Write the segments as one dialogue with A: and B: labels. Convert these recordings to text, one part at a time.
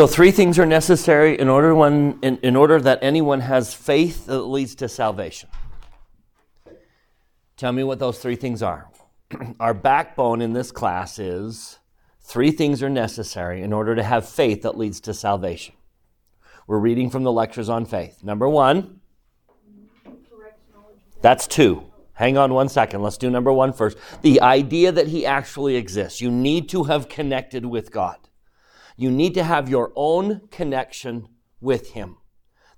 A: So, three things are necessary in order, one, in, in order that anyone has faith that leads to salvation. Tell me what those three things are. Our backbone in this class is three things are necessary in order to have faith that leads to salvation. We're reading from the lectures on faith. Number one, that's two. Hang on one second. Let's do number one first. The idea that he actually exists. You need to have connected with God. You need to have your own connection with him.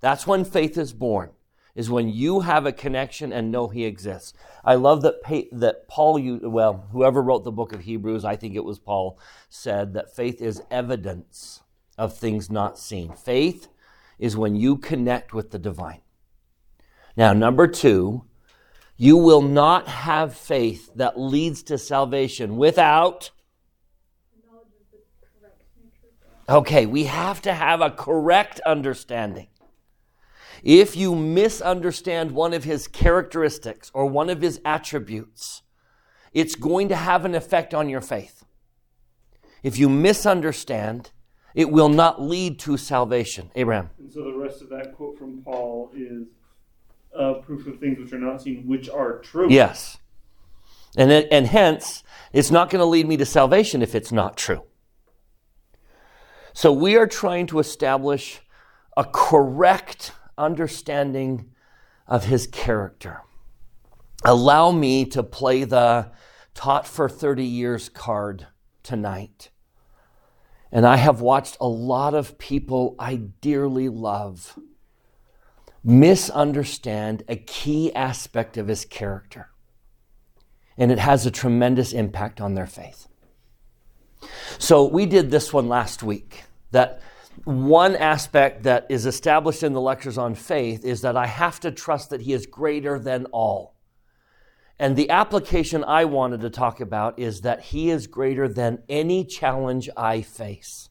A: That's when faith is born, is when you have a connection and know he exists. I love that, that Paul, well, whoever wrote the book of Hebrews, I think it was Paul, said that faith is evidence of things not seen. Faith is when you connect with the divine. Now, number two, you will not have faith that leads to salvation without. Okay, we have to have a correct understanding. If you misunderstand one of his characteristics or one of his attributes, it's going to have an effect on your faith. If you misunderstand, it will not lead to salvation. Abraham.
B: And so the rest of that quote from Paul is uh, proof of things which are not seen, which are true.
A: Yes. And, it, and hence, it's not going to lead me to salvation if it's not true. So we are trying to establish a correct understanding of his character. Allow me to play the taught for 30 years card tonight. And I have watched a lot of people I dearly love misunderstand a key aspect of his character. And it has a tremendous impact on their faith. So we did this one last week that one aspect that is established in the lectures on faith is that I have to trust that he is greater than all. And the application I wanted to talk about is that he is greater than any challenge I face.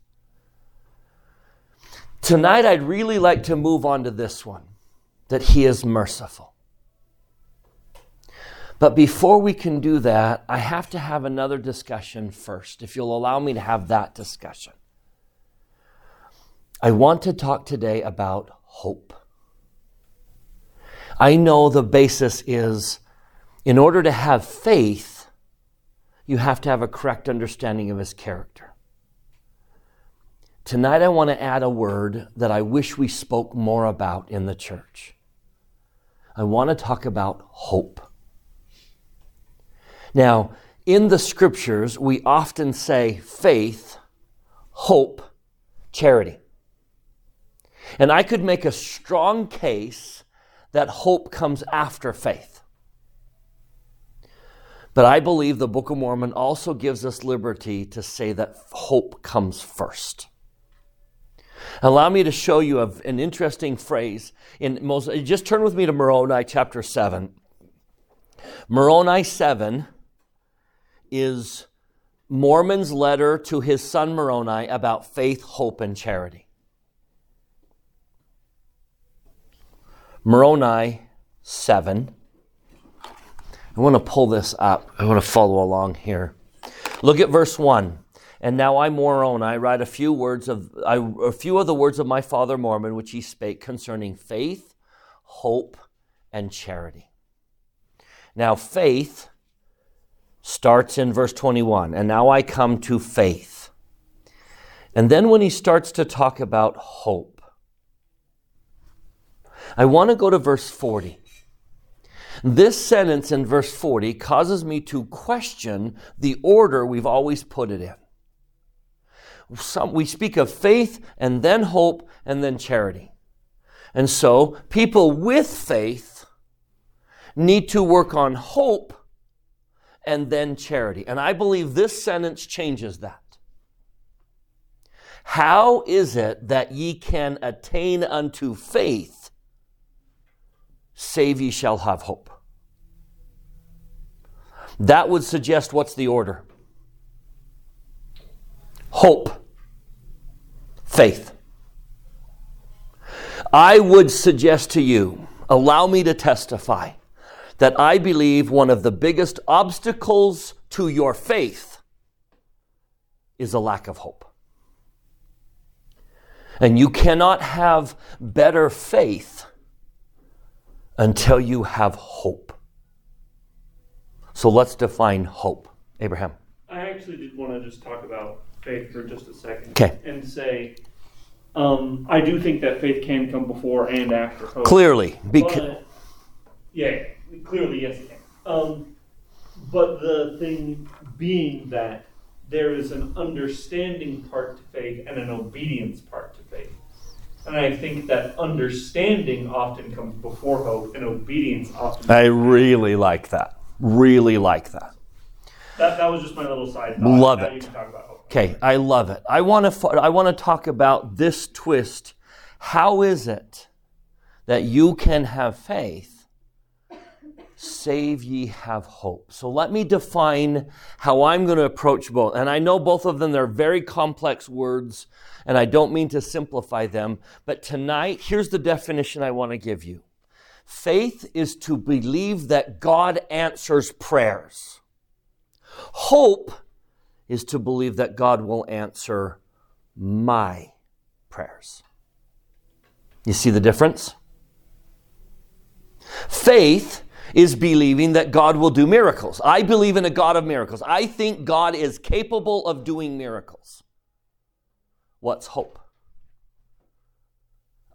A: Tonight, I'd really like to move on to this one that He is merciful. But before we can do that, I have to have another discussion first, if you'll allow me to have that discussion. I want to talk today about hope. I know the basis is in order to have faith, you have to have a correct understanding of his character. Tonight, I want to add a word that I wish we spoke more about in the church. I want to talk about hope. Now, in the scriptures, we often say faith, hope, charity. And I could make a strong case that hope comes after faith. But I believe the Book of Mormon also gives us liberty to say that hope comes first. Allow me to show you an interesting phrase in Moses. Just turn with me to Moroni chapter 7. Moroni 7 is Mormon's letter to his son Moroni about faith, hope, and charity. Moroni 7. I want to pull this up. I want to follow along here. Look at verse 1. And now I, Moroni, I write a few words of I, a few of the words of my father Mormon, which he spake concerning faith, hope, and charity. Now, faith starts in verse 21, and now I come to faith. And then when he starts to talk about hope, I want to go to verse 40. This sentence in verse 40 causes me to question the order we've always put it in some, we speak of faith and then hope and then charity. And so people with faith need to work on hope and then charity. And I believe this sentence changes that. How is it that ye can attain unto faith, save ye shall have hope? That would suggest what's the order? Hope faith. I would suggest to you, allow me to testify, that I believe one of the biggest obstacles to your faith is a lack of hope. And you cannot have better faith until you have hope. So let's define hope. Abraham.
B: I actually did want to just talk about faith for just a second.
A: Okay.
B: And say, um, I do think that faith can come before and after hope.
A: Clearly, because
B: But, yeah, clearly, yes. Um, but the thing being that there is an understanding part to faith and an obedience part to faith. And I think that understanding often comes before hope, and obedience often.
A: I really like that. Really like that.
B: that, that was just my little side. Thought.
A: Love
B: now
A: it.
B: You can talk about hope.
A: Okay, I love it. I want to I want to talk about this twist. How is it that you can have faith save ye have hope? So let me define how I'm going to approach both. And I know both of them they're very complex words and I don't mean to simplify them, but tonight here's the definition I want to give you. Faith is to believe that God answers prayers. Hope is to believe that God will answer my prayers. You see the difference? Faith is believing that God will do miracles. I believe in a God of miracles. I think God is capable of doing miracles. What's hope?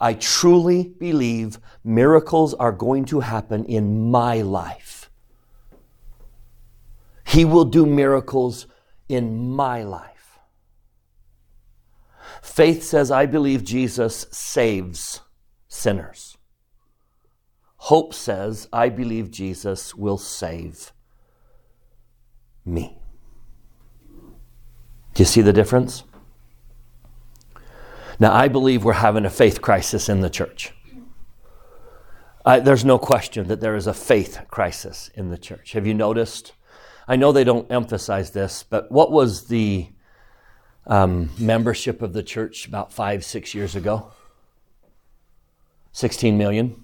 A: I truly believe miracles are going to happen in my life. He will do miracles in my life. Faith says, I believe Jesus saves sinners. Hope says, I believe Jesus will save me. Do you see the difference? Now, I believe we're having a faith crisis in the church. There's no question that there is a faith crisis in the church. Have you noticed? I know they don't emphasize this, but what was the um, membership of the church about five, six years ago? 16 million.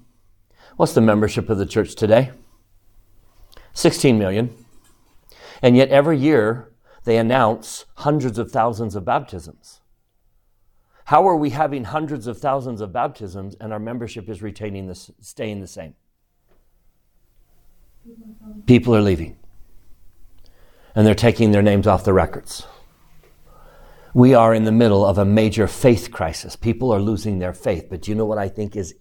A: What's the membership of the church today? 16 million. And yet every year they announce hundreds of thousands of baptisms. How are we having hundreds of thousands of baptisms and our membership is retaining this, staying the same? People are leaving. And they're taking their names off the records. We are in the middle of a major faith crisis. People are losing their faith. But you know what I think is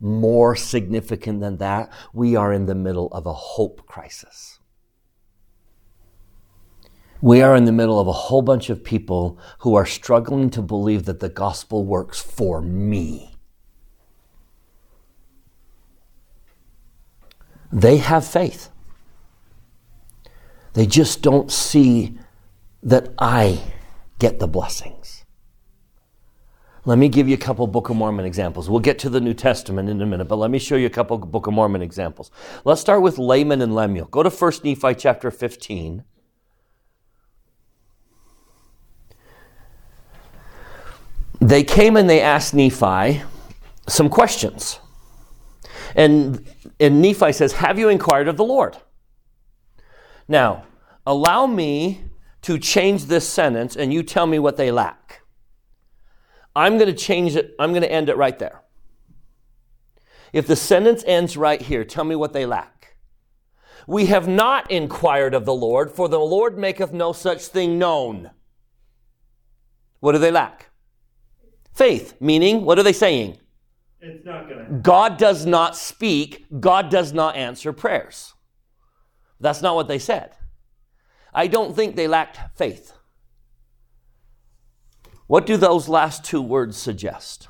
A: more significant than that? We are in the middle of a hope crisis. We are in the middle of a whole bunch of people who are struggling to believe that the gospel works for me. They have faith. They just don't see that I get the blessings. Let me give you a couple Book of Mormon examples. We'll get to the New Testament in a minute, but let me show you a couple Book of Mormon examples. Let's start with Laman and Lemuel. Go to 1 Nephi chapter 15. They came and they asked Nephi some questions. And, and Nephi says, Have you inquired of the Lord? Now, allow me to change this sentence and you tell me what they lack. I'm going to change it, I'm going to end it right there. If the sentence ends right here, tell me what they lack. We have not inquired of the Lord, for the Lord maketh no such thing known. What do they lack? Faith, meaning, what are they saying?
B: It's not going to.
A: God does not speak, God does not answer prayers. That's not what they said. I don't think they lacked faith. What do those last two words suggest?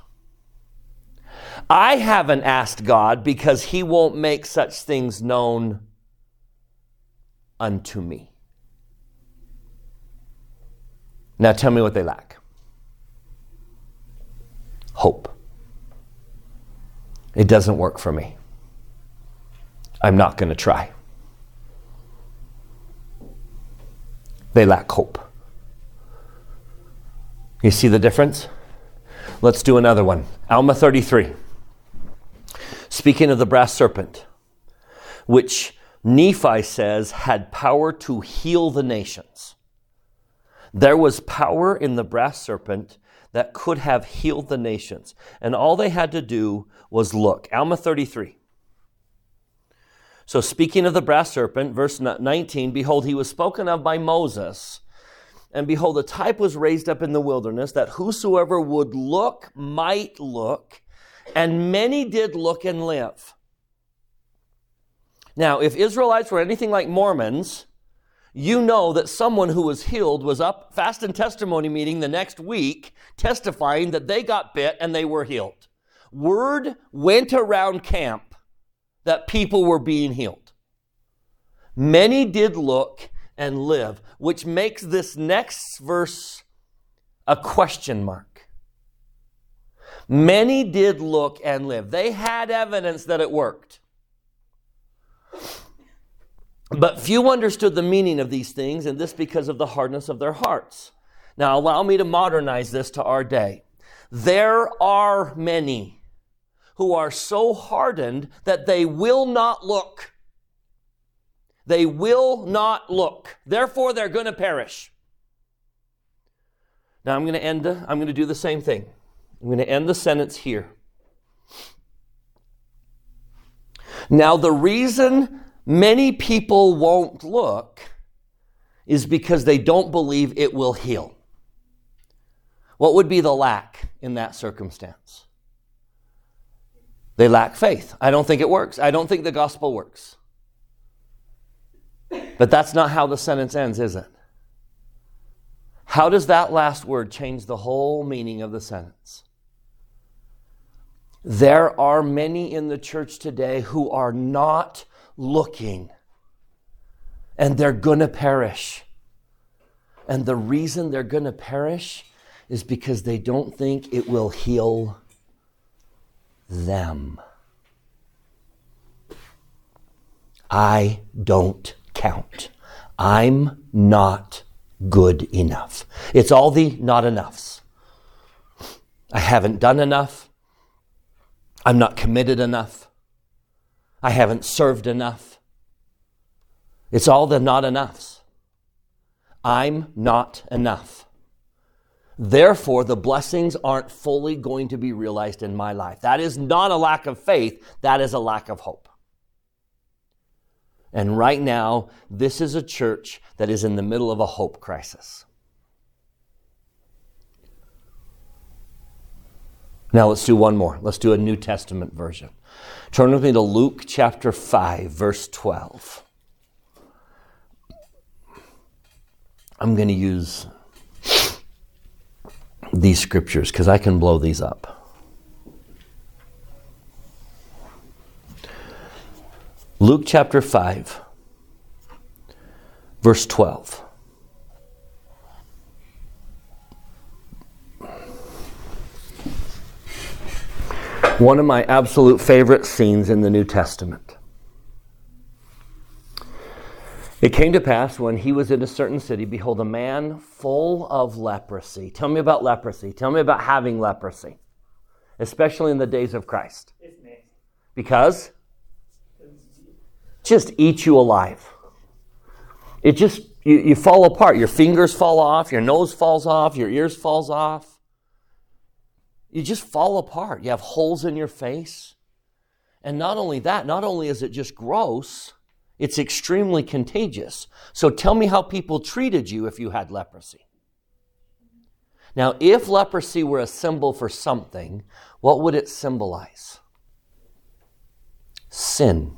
A: I haven't asked God because He won't make such things known unto me. Now tell me what they lack hope. It doesn't work for me. I'm not going to try. They lack hope. You see the difference? Let's do another one. Alma 33. Speaking of the brass serpent, which Nephi says had power to heal the nations. There was power in the brass serpent that could have healed the nations. And all they had to do was look. Alma 33. So, speaking of the brass serpent, verse 19, behold, he was spoken of by Moses. And behold, a type was raised up in the wilderness that whosoever would look might look, and many did look and live. Now, if Israelites were anything like Mormons, you know that someone who was healed was up fast and testimony meeting the next week testifying that they got bit and they were healed. Word went around camp that people were being healed. Many did look and live, which makes this next verse a question mark. Many did look and live. They had evidence that it worked. But few understood the meaning of these things, and this because of the hardness of their hearts. Now, allow me to modernize this to our day. There are many who are so hardened that they will not look. They will not look. Therefore, they're going to perish. Now, I'm going to end, I'm going to do the same thing. I'm going to end the sentence here. Now, the reason many people won't look is because they don't believe it will heal. What would be the lack in that circumstance? They lack faith. I don't think it works. I don't think the gospel works. But that's not how the sentence ends, is it? How does that last word change the whole meaning of the sentence? There are many in the church today who are not looking, and they're going to perish. And the reason they're going to perish is because they don't think it will heal them. I don't count. I'm not good enough. It's all the not enoughs. I haven't done enough. I'm not committed enough. I haven't served enough. It's all the not enoughs. I'm not enough. Therefore, the blessings aren't fully going to be realized in my life. That is not a lack of faith, that is a lack of hope. And right now, this is a church that is in the middle of a hope crisis. Now let's do one more. Let's do a New Testament version. Turn with me to Luke chapter 5, verse 12. I'm going to use these scriptures because I can blow these up. Luke chapter 5, verse 12. One of my absolute favorite scenes in the New Testament. It came to pass when he was in a certain city, behold, a man full of leprosy. Tell me about leprosy. Tell me about having leprosy, especially in the days of Christ. Because just eat you alive. It just you, you fall apart. Your fingers fall off, your nose falls off, your ears falls off you just fall apart. You have holes in your face. And not only that, not only is it just gross, it's extremely contagious. So tell me how people treated you if you had leprosy. Now, if leprosy were a symbol for something, what would it symbolize? Sin.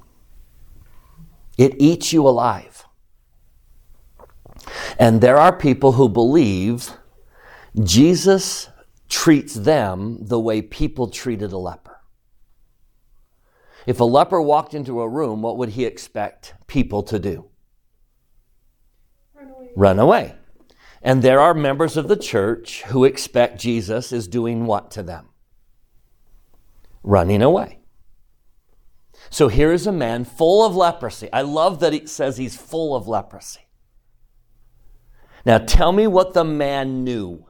A: It eats you alive. And there are people who believe Jesus treats them the way people treated a leper. If a leper walked into a room, what would he expect people to do?
C: Run away.
A: Run away. And there are members of the church who expect Jesus is doing what to them? Running away. So here is a man full of leprosy. I love that it says he's full of leprosy. Now tell me what the man knew.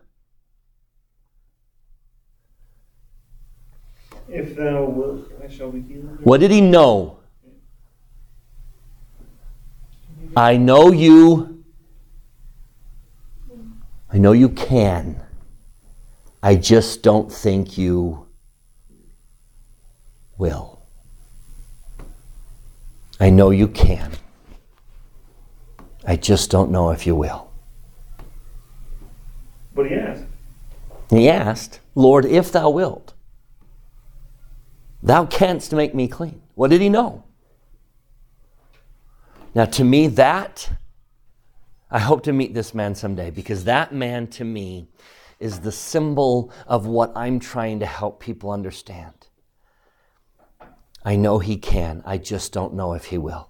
B: If thou wilt, I shall be healed.
A: What did he know? I know you. I know you can. I just don't think you will. I know you can. I just don't know if you will.
B: But he asked.
A: He asked, Lord, if thou wilt, thou canst make me clean. What did he know? Now, to me, that, I hope to meet this man someday because that man to me is the symbol of what I'm trying to help people understand. I know he can, I just don't know if he will.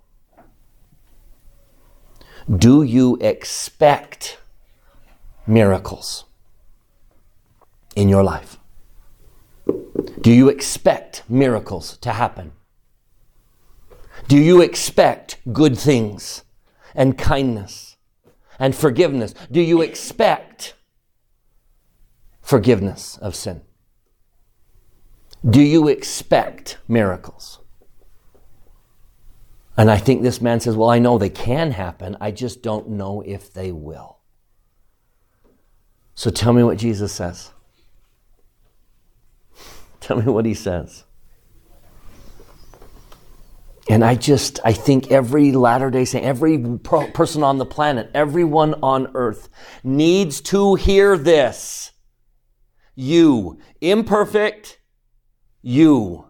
A: Do you expect miracles in your life? Do you expect miracles to happen? Do you expect good things and kindness and forgiveness? Do you expect forgiveness of sin? Do you expect miracles? And I think this man says, Well, I know they can happen. I just don't know if they will. So tell me what Jesus says. Tell me what he says. And I just, I think every Latter day Saint, every person on the planet, everyone on earth needs to hear this. You, imperfect, you,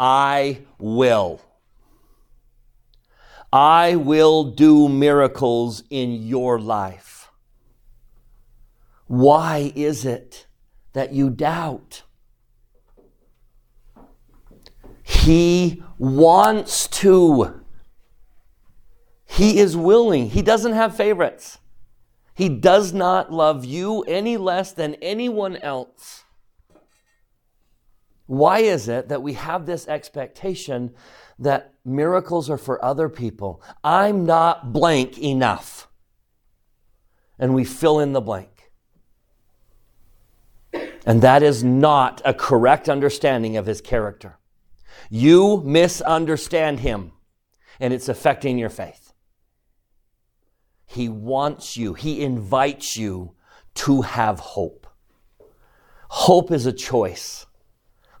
A: I will. I will do miracles in your life. Why is it that you doubt? He wants to. He is willing. He doesn't have favorites. He does not love you any less than anyone else. Why is it that we have this expectation that miracles are for other people? I'm not blank enough. And we fill in the blank. And that is not a correct understanding of his character. You misunderstand him, and it's affecting your faith. He wants you, he invites you to have hope. Hope is a choice.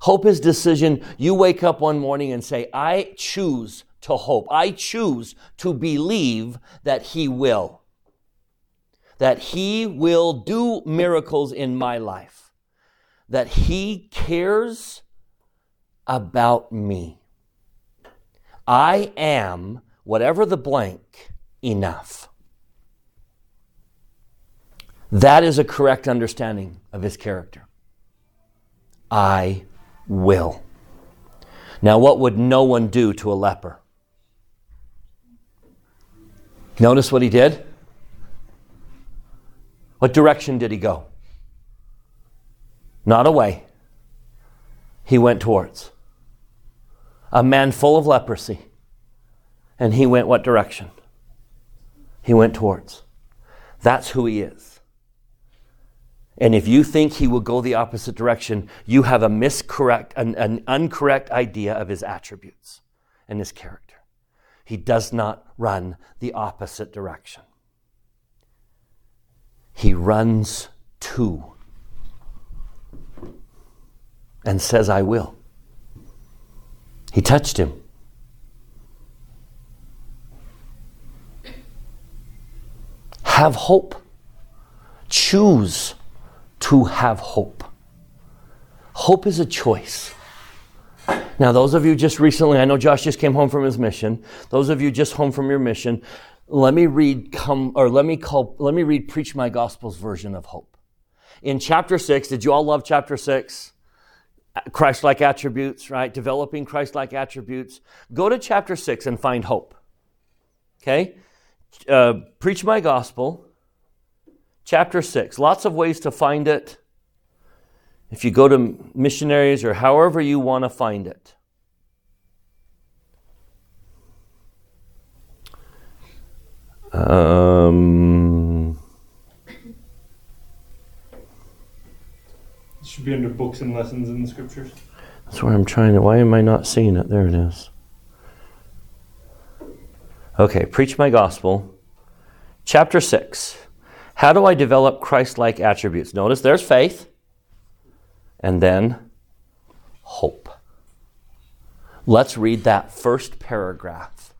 A: Hope is decision. You wake up one morning and say, I choose to hope. I choose to believe that he will. That he will do miracles in my life. That he cares about me. I am, whatever the blank, enough. That is a correct understanding of his character. I will. Now, what would no one do to a leper? Notice what he did? What direction did he go? Not away. He went towards a man full of leprosy. And he went what direction? He went towards. That's who he is. And if you think he will go the opposite direction, you have a miscorrect, an, an uncorrect idea of his attributes and his character. He does not run the opposite direction. He runs to and says, I will. He touched him. Have hope. Choose to have hope. Hope is a choice. Now, those of you just recently, I know Josh just came home from his mission. Those of you just home from your mission, let me read come or let me call let me read preach my gospel's version of hope. In chapter 6, did you all love chapter 6? Christ like attributes, right? Developing Christ like attributes. Go to chapter 6 and find hope. Okay? Uh, preach my gospel. Chapter 6. Lots of ways to find it. If you go to missionaries or however you want to find it. Um,
B: should be under books and lessons in the scriptures.
A: That's where I'm trying to. Why am I not seeing it? There it is. Okay, preach my gospel. Chapter 6. How do I develop Christ like attributes? Notice there's faith. and then hope. Let's read that first paragraph.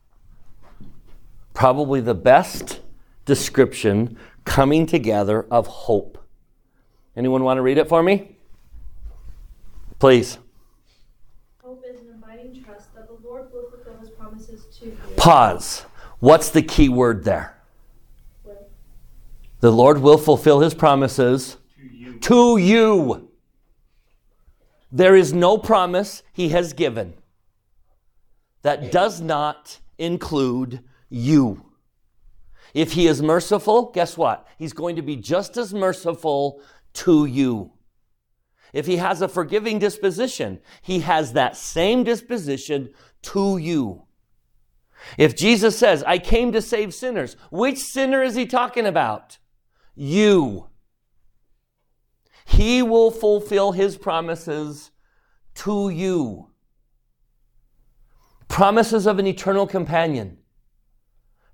A: Probably the best description coming together of hope. Anyone want to read it for me? Please.
C: Hope is an abiding trust that the Lord will fulfill his promises to you.
A: Pause. What's the key word there? The Lord will fulfill his promises
B: To you.
A: to you. There is no promise he has given that does not include you. If he is merciful, guess what? He's going to be just as merciful to you. If he has a forgiving disposition, he has that same disposition to you. If Jesus says, I came to save sinners, which sinner is he talking about? You. He will fulfill his promises to you. Promises of an eternal companion,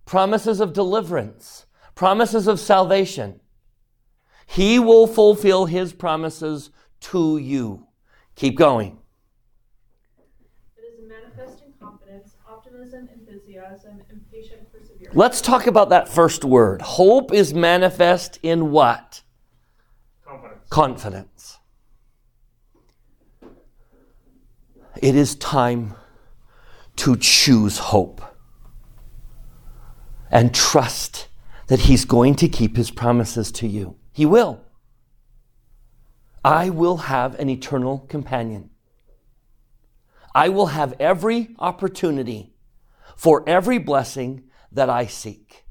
A: promises of deliverance, promises of salvation. He will fulfill his promises to you. Keep going.
C: It is a manifesting confidence, optimism, enthusiasm, and patient perseverance.
A: Let's talk about that first word. Hope is manifest in what?
B: Confidence.
A: confidence. It is time to choose hope and trust that He's going to keep His promises to you. He will. I will have an eternal companion. I will have every opportunity for every blessing that I seek.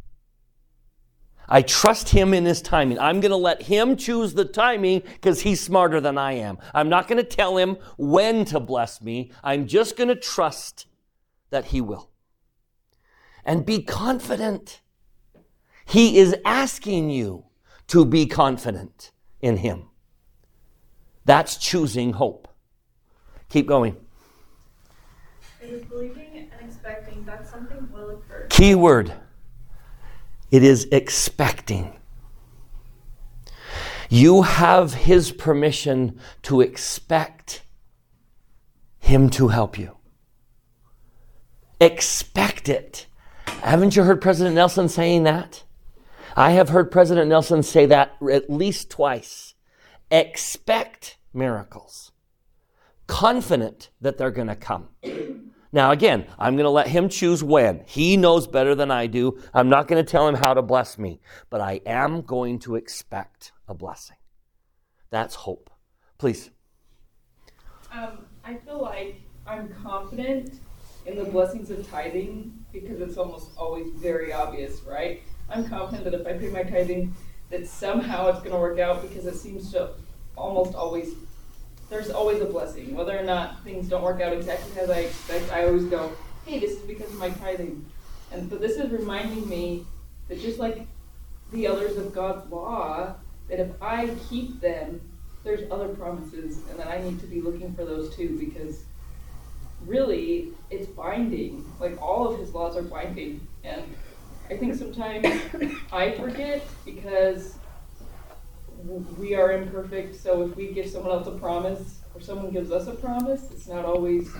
A: I trust him in his timing. I'm going to let him choose the timing because he's smarter than I am. I'm not going to tell him when to bless me. I'm just going to trust that he will. And be confident. He is asking you to be confident in him. That's choosing hope. Keep going.
C: It is believing and expecting that something will occur.
A: Key word. It is expecting. You have his permission to expect him to help you. Expect it. Haven't you heard President Nelson saying that? I have heard President Nelson say that at least twice. Expect miracles. Confident that they're going to come. Now, again, I'm going to let him choose when. He knows better than I do. I'm not going to tell him how to bless me, but I am going to expect a blessing. That's hope. Please.
D: Um, I feel like I'm confident in the blessings of tithing because it's almost always very obvious, right? I'm confident that if I pay my tithing, that somehow it's going to work out because it seems to almost always, there's always a blessing. Whether or not things don't work out exactly as I expect, I always go, hey, this is because of my tithing. And but this is reminding me that just like the others of God's law, that if I keep them, there's other promises, and that I need to be looking for those too, because really, it's binding. Like all of His laws are binding, and I think sometimes I forget because we are imperfect. So if we give someone else a promise, or someone gives us a promise, it's not always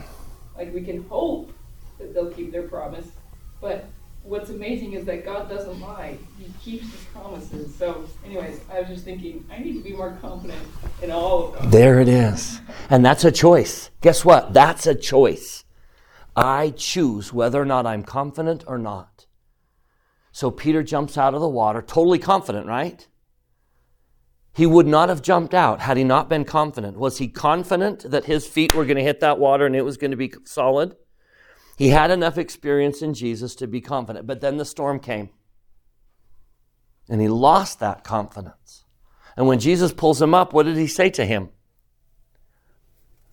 D: like we can hope that they'll keep their promise. But what's amazing is that God doesn't lie. He keeps his promises. So, anyways, I was just thinking, I need to be more confident in all of them.
A: There it is. And that's a choice. Guess what? That's a choice. I choose whether or not I'm confident or not. So Peter jumps out of the water, totally confident, right? He would not have jumped out had he not been confident. Was he confident that his feet were going to hit that water and it was going to be solid? He had enough experience in Jesus to be confident. But then the storm came. And he lost that confidence. And when Jesus pulls him up, what did he say to him?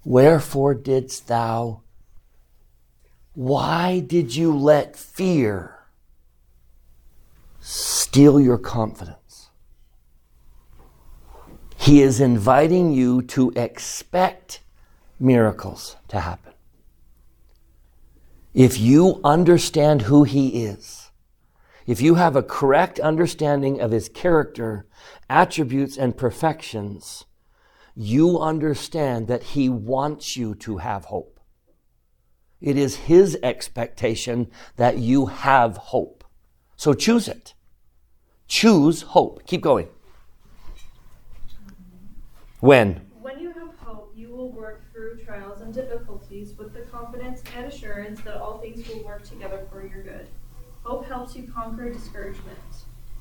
A: Wherefore didst thou? Why did you let fear steal your confidence? He is inviting you to expect miracles to happen. If you understand who He is, if you have a correct understanding of His character, attributes, and perfections, you understand that He wants you to have hope. It is His expectation that you have hope. So choose it. Choose hope. Keep going. When?
C: When you have hope, you will work through trials and difficulties with the confidence and assurance that all things will work together for your good. Hope helps you conquer discouragement.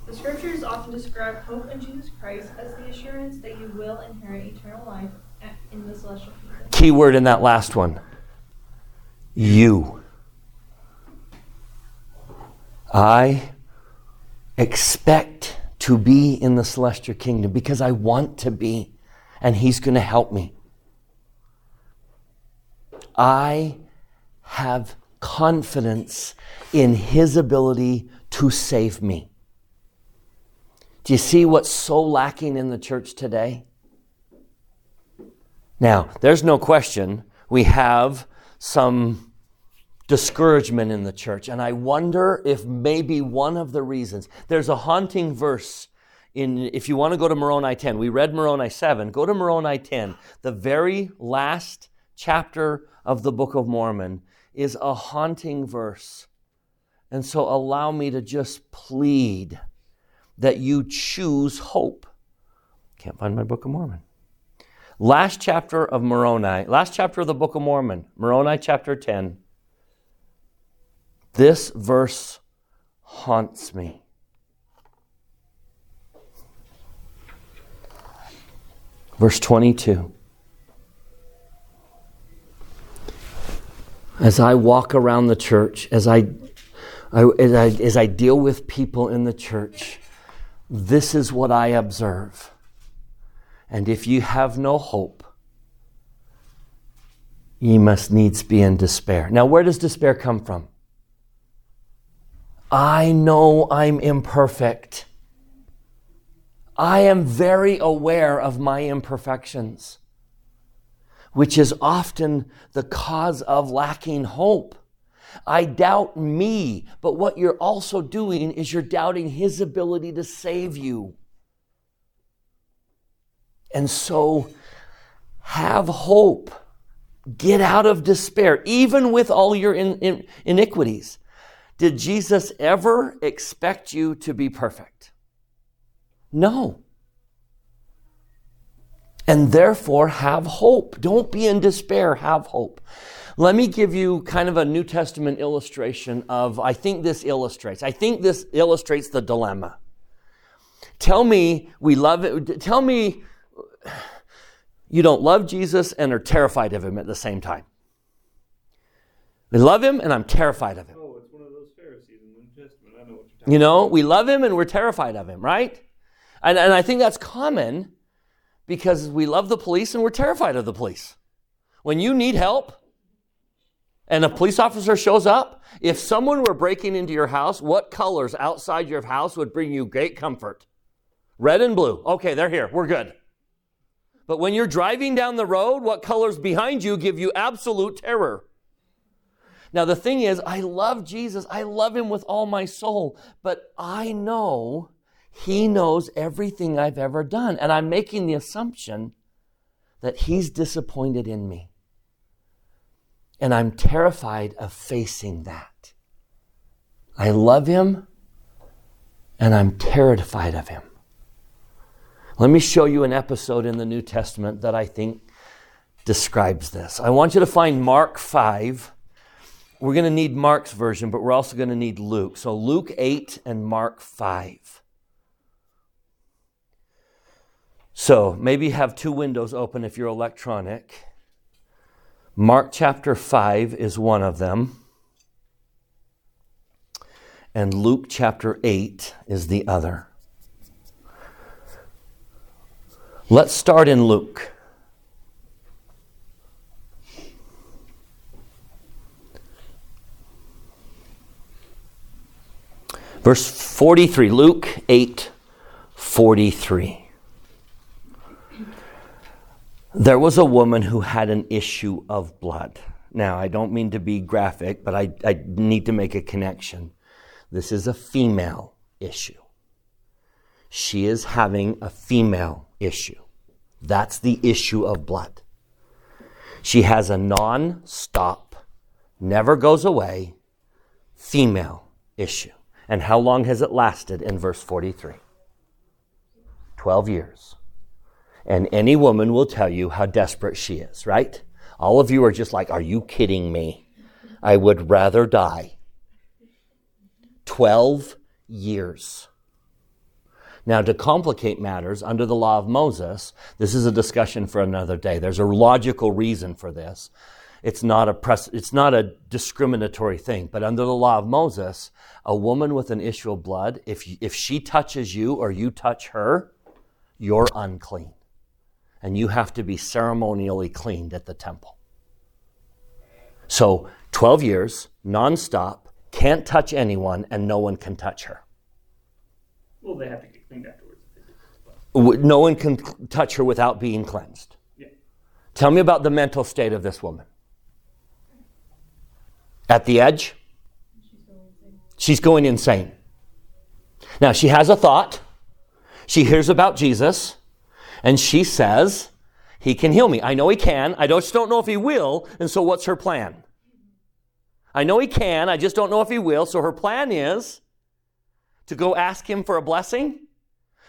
C: The scriptures often describe hope in Jesus Christ as the assurance that you will inherit eternal life in the celestial kingdom.
A: Key word in that last one you. I expect to be in the celestial kingdom because I want to be, and He's going to help me. I have confidence in His ability to save me. Do you see what's so lacking in the church today? Now, there's no question we have some discouragement in the church. And I wonder if maybe one of the reasons, there's a haunting verse in, if you want to go to Moroni 10, we read Moroni 7, go to Moroni 10. The very last chapter of the Book of Mormon is a haunting verse. And so allow me to just plead that you choose hope. Can't find my Book of Mormon. Last chapter of Moroni, last chapter of the Book of Mormon, Moroni chapter 10. This verse haunts me. Verse 22. As I walk around the church, as I, I, as I, as I deal with people in the church, this is what I observe. And if you have no hope, ye must needs be in despair. Now, where does despair come from? I know I'm imperfect. I am very aware of my imperfections, which is often the cause of lacking hope. I doubt me, but what you're also doing is you're doubting His ability to save you. And so have hope. Get out of despair, even with all your in, in, iniquities. Did Jesus ever expect you to be perfect? No. And therefore, have hope. Don't be in despair, have hope. Let me give you kind of a New Testament illustration of, I think this illustrates, I think this illustrates the dilemma. Tell me we love it, tell me you don't love Jesus and are terrified of him at the same time. We love him and I'm terrified of him.
B: Oh, it's one of those Pharisees in the New Testament. I know what you're talking
A: You know, we love him and we're terrified of him, right? And, and I think that's common because we love the police and we're terrified of the police. When you need help and a police officer shows up, if someone were breaking into your house, what colors outside your house would bring you great comfort? Red and blue. Okay, they're here. We're good. But when you're driving down the road, what colors behind you give you absolute terror? Now, the thing is, I love Jesus. I love him with all my soul. But I know he knows everything I've ever done. And I'm making the assumption that he's disappointed in me. And I'm terrified of facing that. I love him and I'm terrified of him. Let me show you an episode in the New Testament that I think describes this. I want you to find Mark 5. We're going to need Mark's version, but we're also going to need Luke. So Luke 8 and Mark 5. So maybe have two windows open if you're electronic. Mark chapter 5 is one of them, and Luke chapter 8 is the other. Let's start in Luke. Verse 43, Luke 8 43. There was a woman who had an issue of blood. Now, I don't mean to be graphic, but I, I need to make a connection. This is a female issue. She is having a female issue. That's the issue of blood. She has a non stop, never goes away female issue. And how long has it lasted in verse 43? 12 years. And any woman will tell you how desperate she is, right? All of you are just like, Are you kidding me? I would rather die. 12 years. Now, to complicate matters, under the law of Moses, this is a discussion for another day. There's a logical reason for this. It's not a, pres- it's not a discriminatory thing, but under the law of Moses, a woman with an issue of blood, if, if she touches you or you touch her, you're unclean. And you have to be ceremonially cleaned at the temple. So, 12 years, nonstop, can't touch anyone, and no one can touch her.
B: Well, they have to get cleaned afterwards.
A: No one can touch her without being cleansed.
B: Yeah.
A: Tell me about the mental state of this woman. At the edge? She's going insane. Now, she has a thought. She hears about Jesus, and she says, He can heal me. I know He can. I just don't know if He will. And so, what's her plan? I know He can. I just don't know if He will. So, her plan is to go ask Him for a blessing,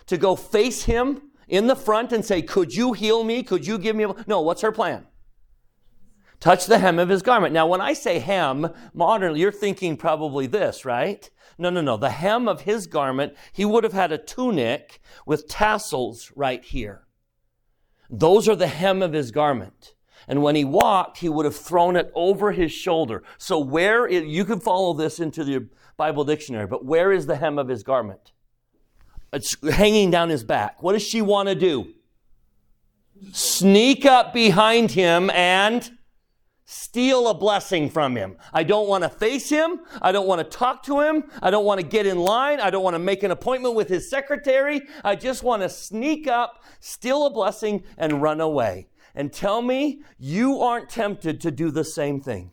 A: to go face Him in the front and say, Could you heal me? Could you give me a. No, what's her plan? Touch the hem of his garment. Now, when I say hem, modernly, you're thinking probably this, right? No, no, no. The hem of his garment, he would have had a tunic with tassels right here. Those are the hem of his garment. And when he walked, he would have thrown it over his shoulder. So where is, you can follow this into the Bible dictionary, but where is the hem of his garment? It's hanging down his back. What does she want to do? Sneak up behind him and steal a blessing from him. I don't want to face him. I don't want to talk to him. I don't want to get in line. I don't want to make an appointment with his secretary. I just want to sneak up, steal a blessing, and run away. And tell me you aren't tempted to do the same thing.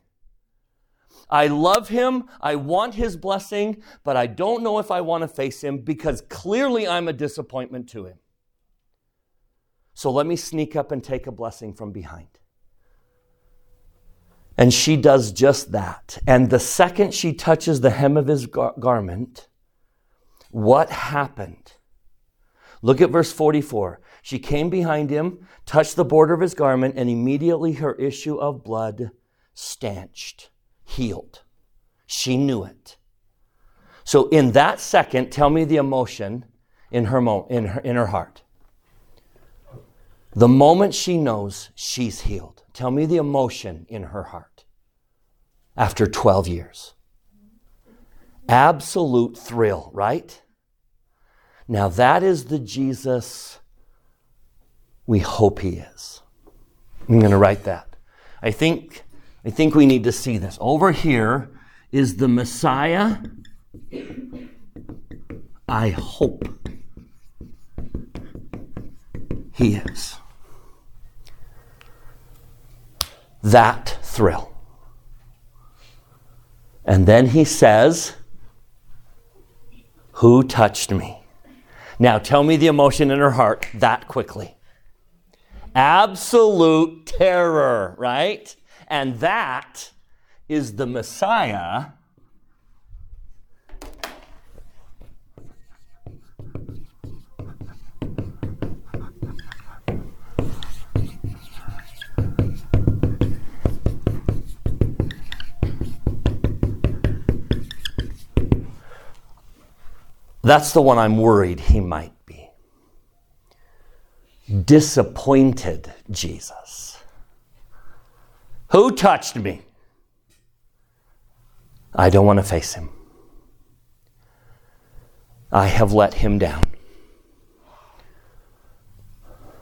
A: I love him. I want his blessing, but I don't know if I want to face him because clearly I'm a disappointment to him. So let me sneak up and take a blessing from behind. And she does just that. And the second she touches the hem of his gar- garment, what happened? Look at verse 44. She came behind him, touched the border of his garment, and immediately her issue of blood stanched, healed. She knew it. So, in that second, tell me the emotion in her, mo- in her, in her heart. The moment she knows she's healed, tell me the emotion in her heart after 12 years. Absolute thrill, right? Now, that is the Jesus we hope he is. I'm going to write that. I think, I think we need to see this. Over here is the Messiah. I hope he is. That thrill. And then he says, Who touched me? Now tell me the emotion in her heart that quickly. Absolute terror, right? And that is the Messiah. That's the one I'm worried he might be. Disappointed Jesus. Who touched me? I don't want to face him. I have let him down.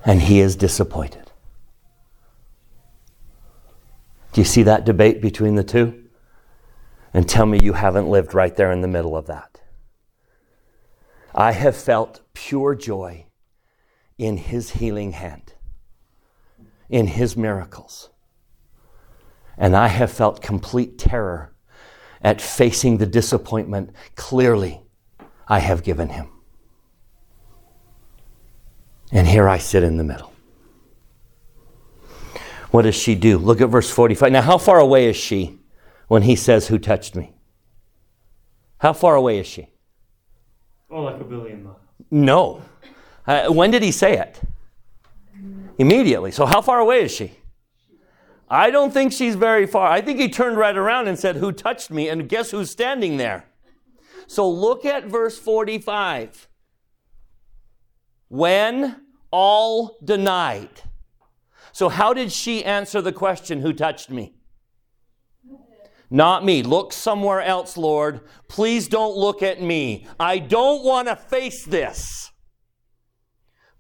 A: And he is disappointed. Do you see that debate between the two? And tell me you haven't lived right there in the middle of that. I have felt pure joy in his healing hand, in his miracles. And I have felt complete terror at facing the disappointment clearly I have given him. And here I sit in the middle. What does she do? Look at verse 45. Now, how far away is she when he says, Who touched me? How far away is she?
B: Oh, like a billion miles.
A: No. Uh, when did he say it? Immediately. So, how far away is she? I don't think she's very far. I think he turned right around and said, Who touched me? And guess who's standing there? So, look at verse 45. When all denied. So, how did she answer the question, Who touched me? Not me. Look somewhere else, Lord. Please don't look at me. I don't want to face this.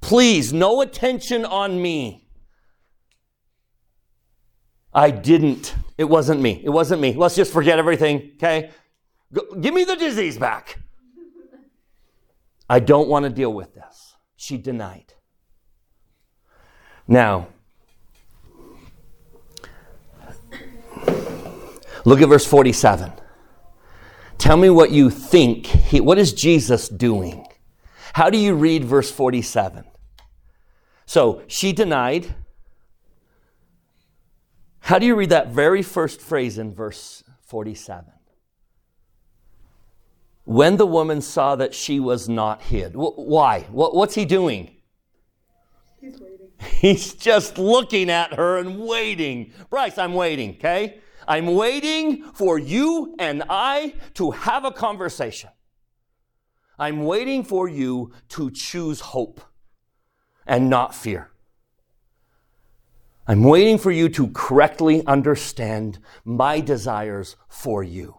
A: Please, no attention on me. I didn't. It wasn't me. It wasn't me. Let's just forget everything, okay? Go, give me the disease back. I don't want to deal with this. She denied. Now, look at verse 47. Tell me what you think. He, what is Jesus doing? How do you read verse 47? So she denied. How do you read that very first phrase in verse 47? When the woman saw that she was not hid. Why? What's he doing?
D: He's waiting.
A: He's just looking at her and waiting. Bryce, I'm waiting, okay? I'm waiting for you and I to have a conversation. I'm waiting for you to choose hope and not fear. I'm waiting for you to correctly understand my desires for you.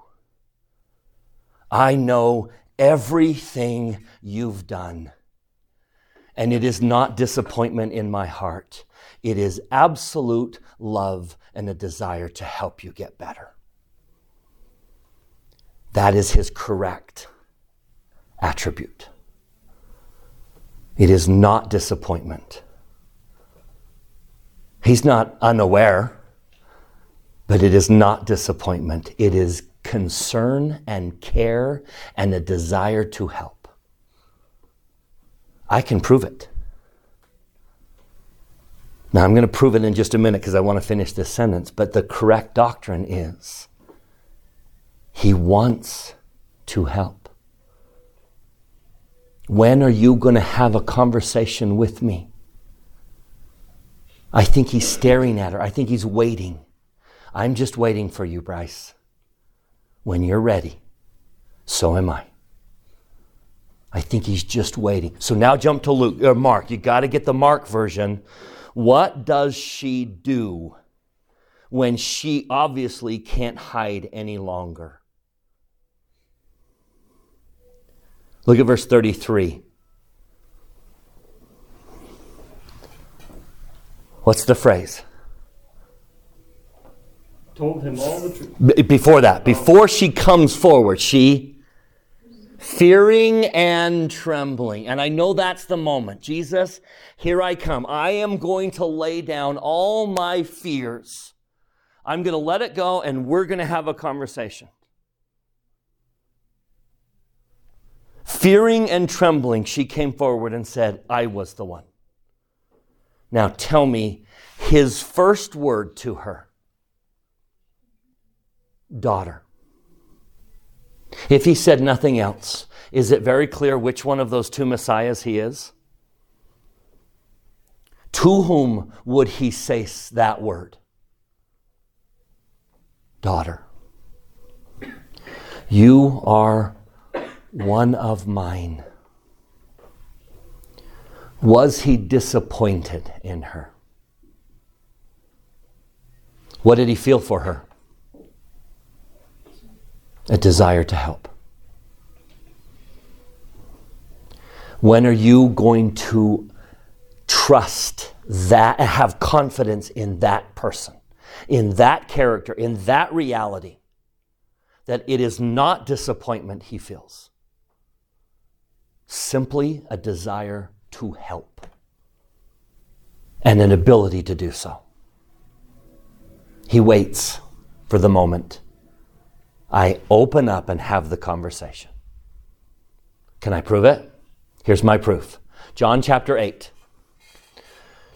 A: I know everything you've done, and it is not disappointment in my heart. It is absolute love and a desire to help you get better. That is his correct attribute. It is not disappointment. He's not unaware, but it is not disappointment. It is concern and care and a desire to help. I can prove it. Now, I'm going to prove it in just a minute because I want to finish this sentence, but the correct doctrine is He wants to help. When are you going to have a conversation with me? I think he's staring at her. I think he's waiting. I'm just waiting for you, Bryce. When you're ready, so am I. I think he's just waiting. So now jump to Luke or Mark. You got to get the Mark version. What does she do when she obviously can't hide any longer? Look at verse 33. What's the phrase?
B: Told him all the truth.
A: B- before that, before she comes forward, she fearing and trembling. And I know that's the moment. Jesus, here I come. I am going to lay down all my fears. I'm going to let it go and we're going to have a conversation. Fearing and trembling, she came forward and said, I was the one. Now tell me his first word to her daughter. If he said nothing else, is it very clear which one of those two messiahs he is? To whom would he say that word? Daughter. You are one of mine. Was he disappointed in her? What did he feel for her? A desire to help. When are you going to trust that and have confidence in that person, in that character, in that reality, that it is not disappointment he feels? simply a desire to help and an ability to do so. He waits for the moment I open up and have the conversation. Can I prove it? Here's my proof John chapter 8.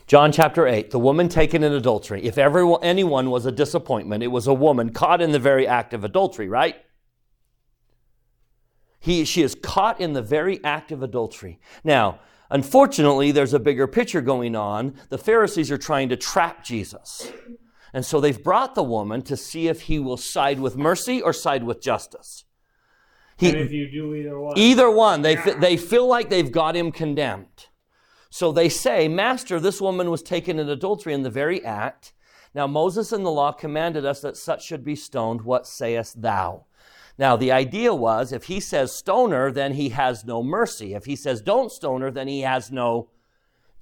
A: John chapter 8, the woman taken in adultery. If everyone, anyone was a disappointment, it was a woman caught in the very act of adultery, right? He, she is caught in the very act of adultery. Now, unfortunately, there's a bigger picture going on. The Pharisees are trying to trap Jesus. And so they've brought the woman to see if he will side with mercy or side with justice.
B: He, and if you do either one,
A: either one, they, yeah. they feel like they've got him condemned. So they say, Master, this woman was taken in adultery in the very act. Now Moses in the law commanded us that such should be stoned. What sayest thou? Now, the idea was if he says stone her, then he has no mercy. If he says don't stone her, then he has no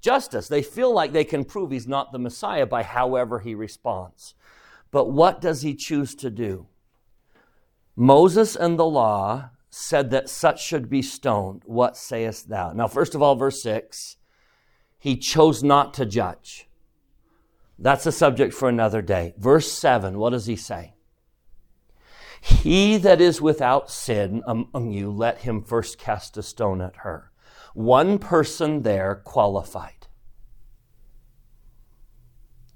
A: justice. They feel like they can prove he's not the Messiah by however he responds. But what does he choose to do? Moses and the law said that such should be stoned. What sayest thou? Now, first of all, verse 6, he chose not to judge. That's a subject for another day. Verse 7, what does he say? He that is without sin among you, let him first cast a stone at her. One person there qualified.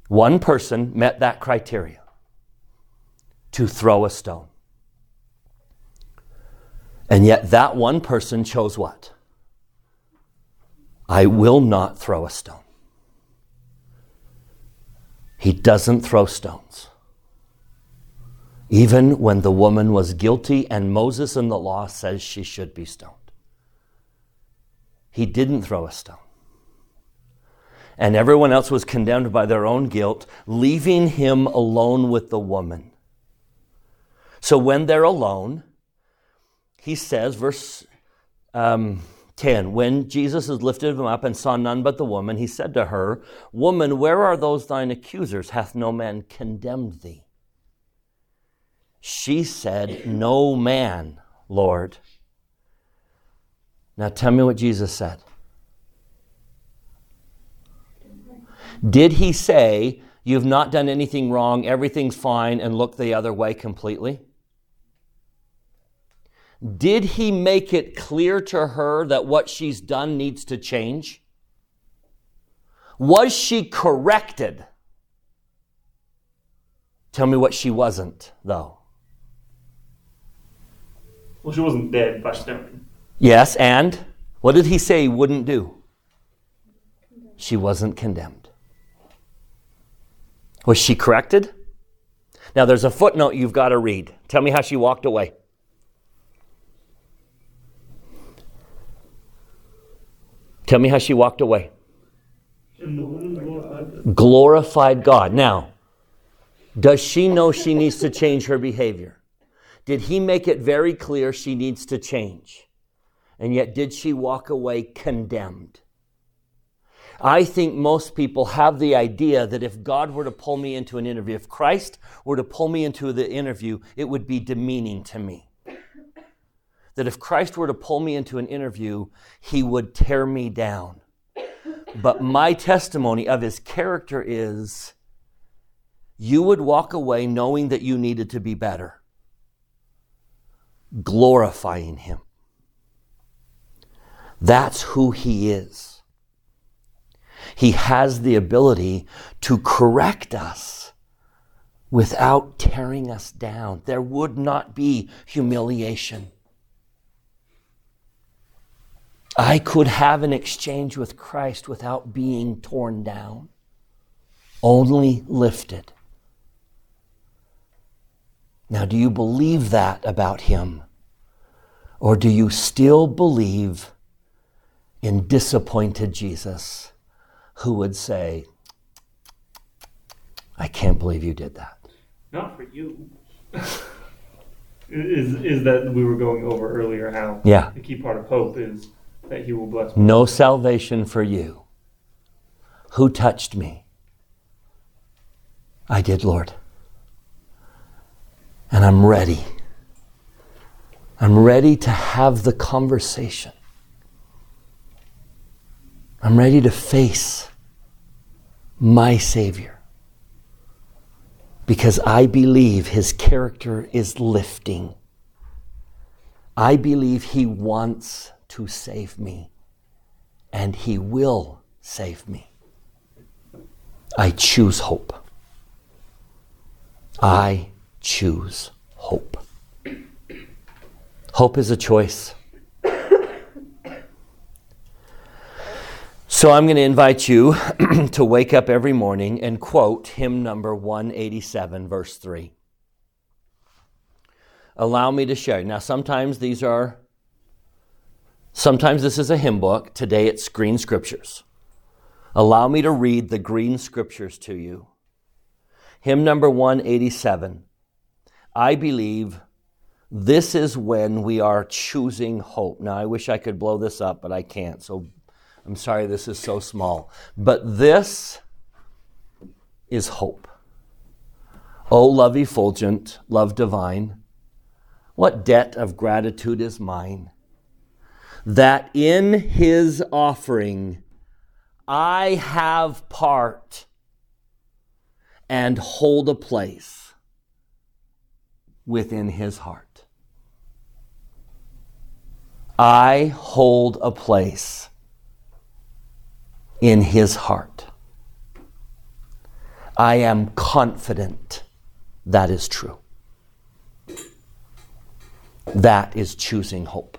A: One person met that criteria to throw a stone. And yet, that one person chose what? I will not throw a stone. He doesn't throw stones even when the woman was guilty and Moses in the law says she should be stoned. He didn't throw a stone. And everyone else was condemned by their own guilt, leaving him alone with the woman. So when they're alone, he says, verse um, 10 When Jesus has lifted him up and saw none but the woman, he said to her, Woman, where are those thine accusers? Hath no man condemned thee? She said, No man, Lord. Now tell me what Jesus said. Did he say, You've not done anything wrong, everything's fine, and look the other way completely? Did he make it clear to her that what she's done needs to change? Was she corrected? Tell me what she wasn't, though.
B: Well, she wasn't dead by stoning.
A: Yes, and what did he say he wouldn't do? She wasn't condemned. Was she corrected? Now, there's a footnote you've got to read. Tell me how she walked away. Tell me how she walked away. Glorified God. Now, does she know she needs to change her behavior? Did he make it very clear she needs to change? And yet, did she walk away condemned? I think most people have the idea that if God were to pull me into an interview, if Christ were to pull me into the interview, it would be demeaning to me. That if Christ were to pull me into an interview, he would tear me down. But my testimony of his character is you would walk away knowing that you needed to be better glorifying Him. That's who He is. He has the ability to correct us without tearing us down. There would not be humiliation. I could have an exchange with Christ without being torn down, only lifted. Now, do you believe that about him? Or do you still believe in disappointed Jesus who would say, I can't believe you did that?
B: Not for you. is, is that we were going over earlier how
A: yeah.
B: the key part of hope is that he will bless me.
A: No salvation for you. Who touched me? I did, Lord and I'm ready. I'm ready to have the conversation. I'm ready to face my Savior because I believe His character is lifting. I believe He wants to save me and He will save me. I choose hope. I choose hope. Hope is a choice. So I'm going to invite you to wake up every morning and quote hymn number 187, verse 3. Allow me to share. Now, sometimes these are, sometimes this is a hymn book. Today it's green scriptures. Allow me to read the green scriptures to you. Hymn number 187. I believe this is when we are choosing hope. Now, I wish I could blow this up, but I can't. So I'm sorry this is so small. But this is hope. O love effulgent, love divine, what debt of gratitude is mine, that in his offering I have part and hold a place within his heart. I hold a place in his heart. I am confident that is true. That is choosing hope.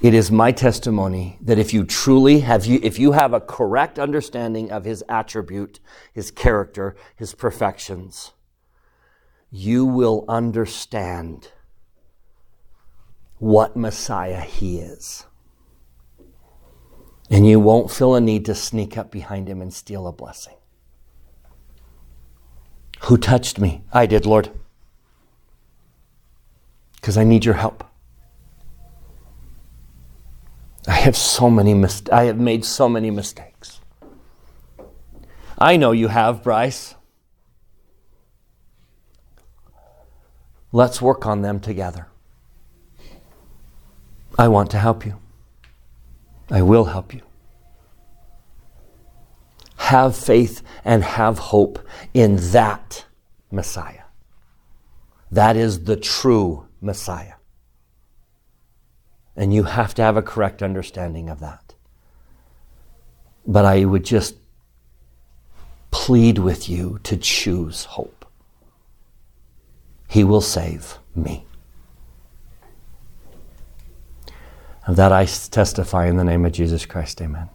A: It is my testimony that if you truly have you if you have a correct understanding of his attribute, his character, his perfections, you will understand what Messiah he is. And you won't feel a need to sneak up behind him and steal a blessing. Who touched me? I did, Lord. Because I need your help. I have so many mis- I have made so many mistakes. I know you have, Bryce. Let's work on them together. I want to help you. I will help you. Have faith and have hope in that Messiah. That is the true Messiah. And you have to have a correct understanding of that. But I would just plead with you to choose hope. He will save me. Of that I testify in the name of Jesus Christ. Amen.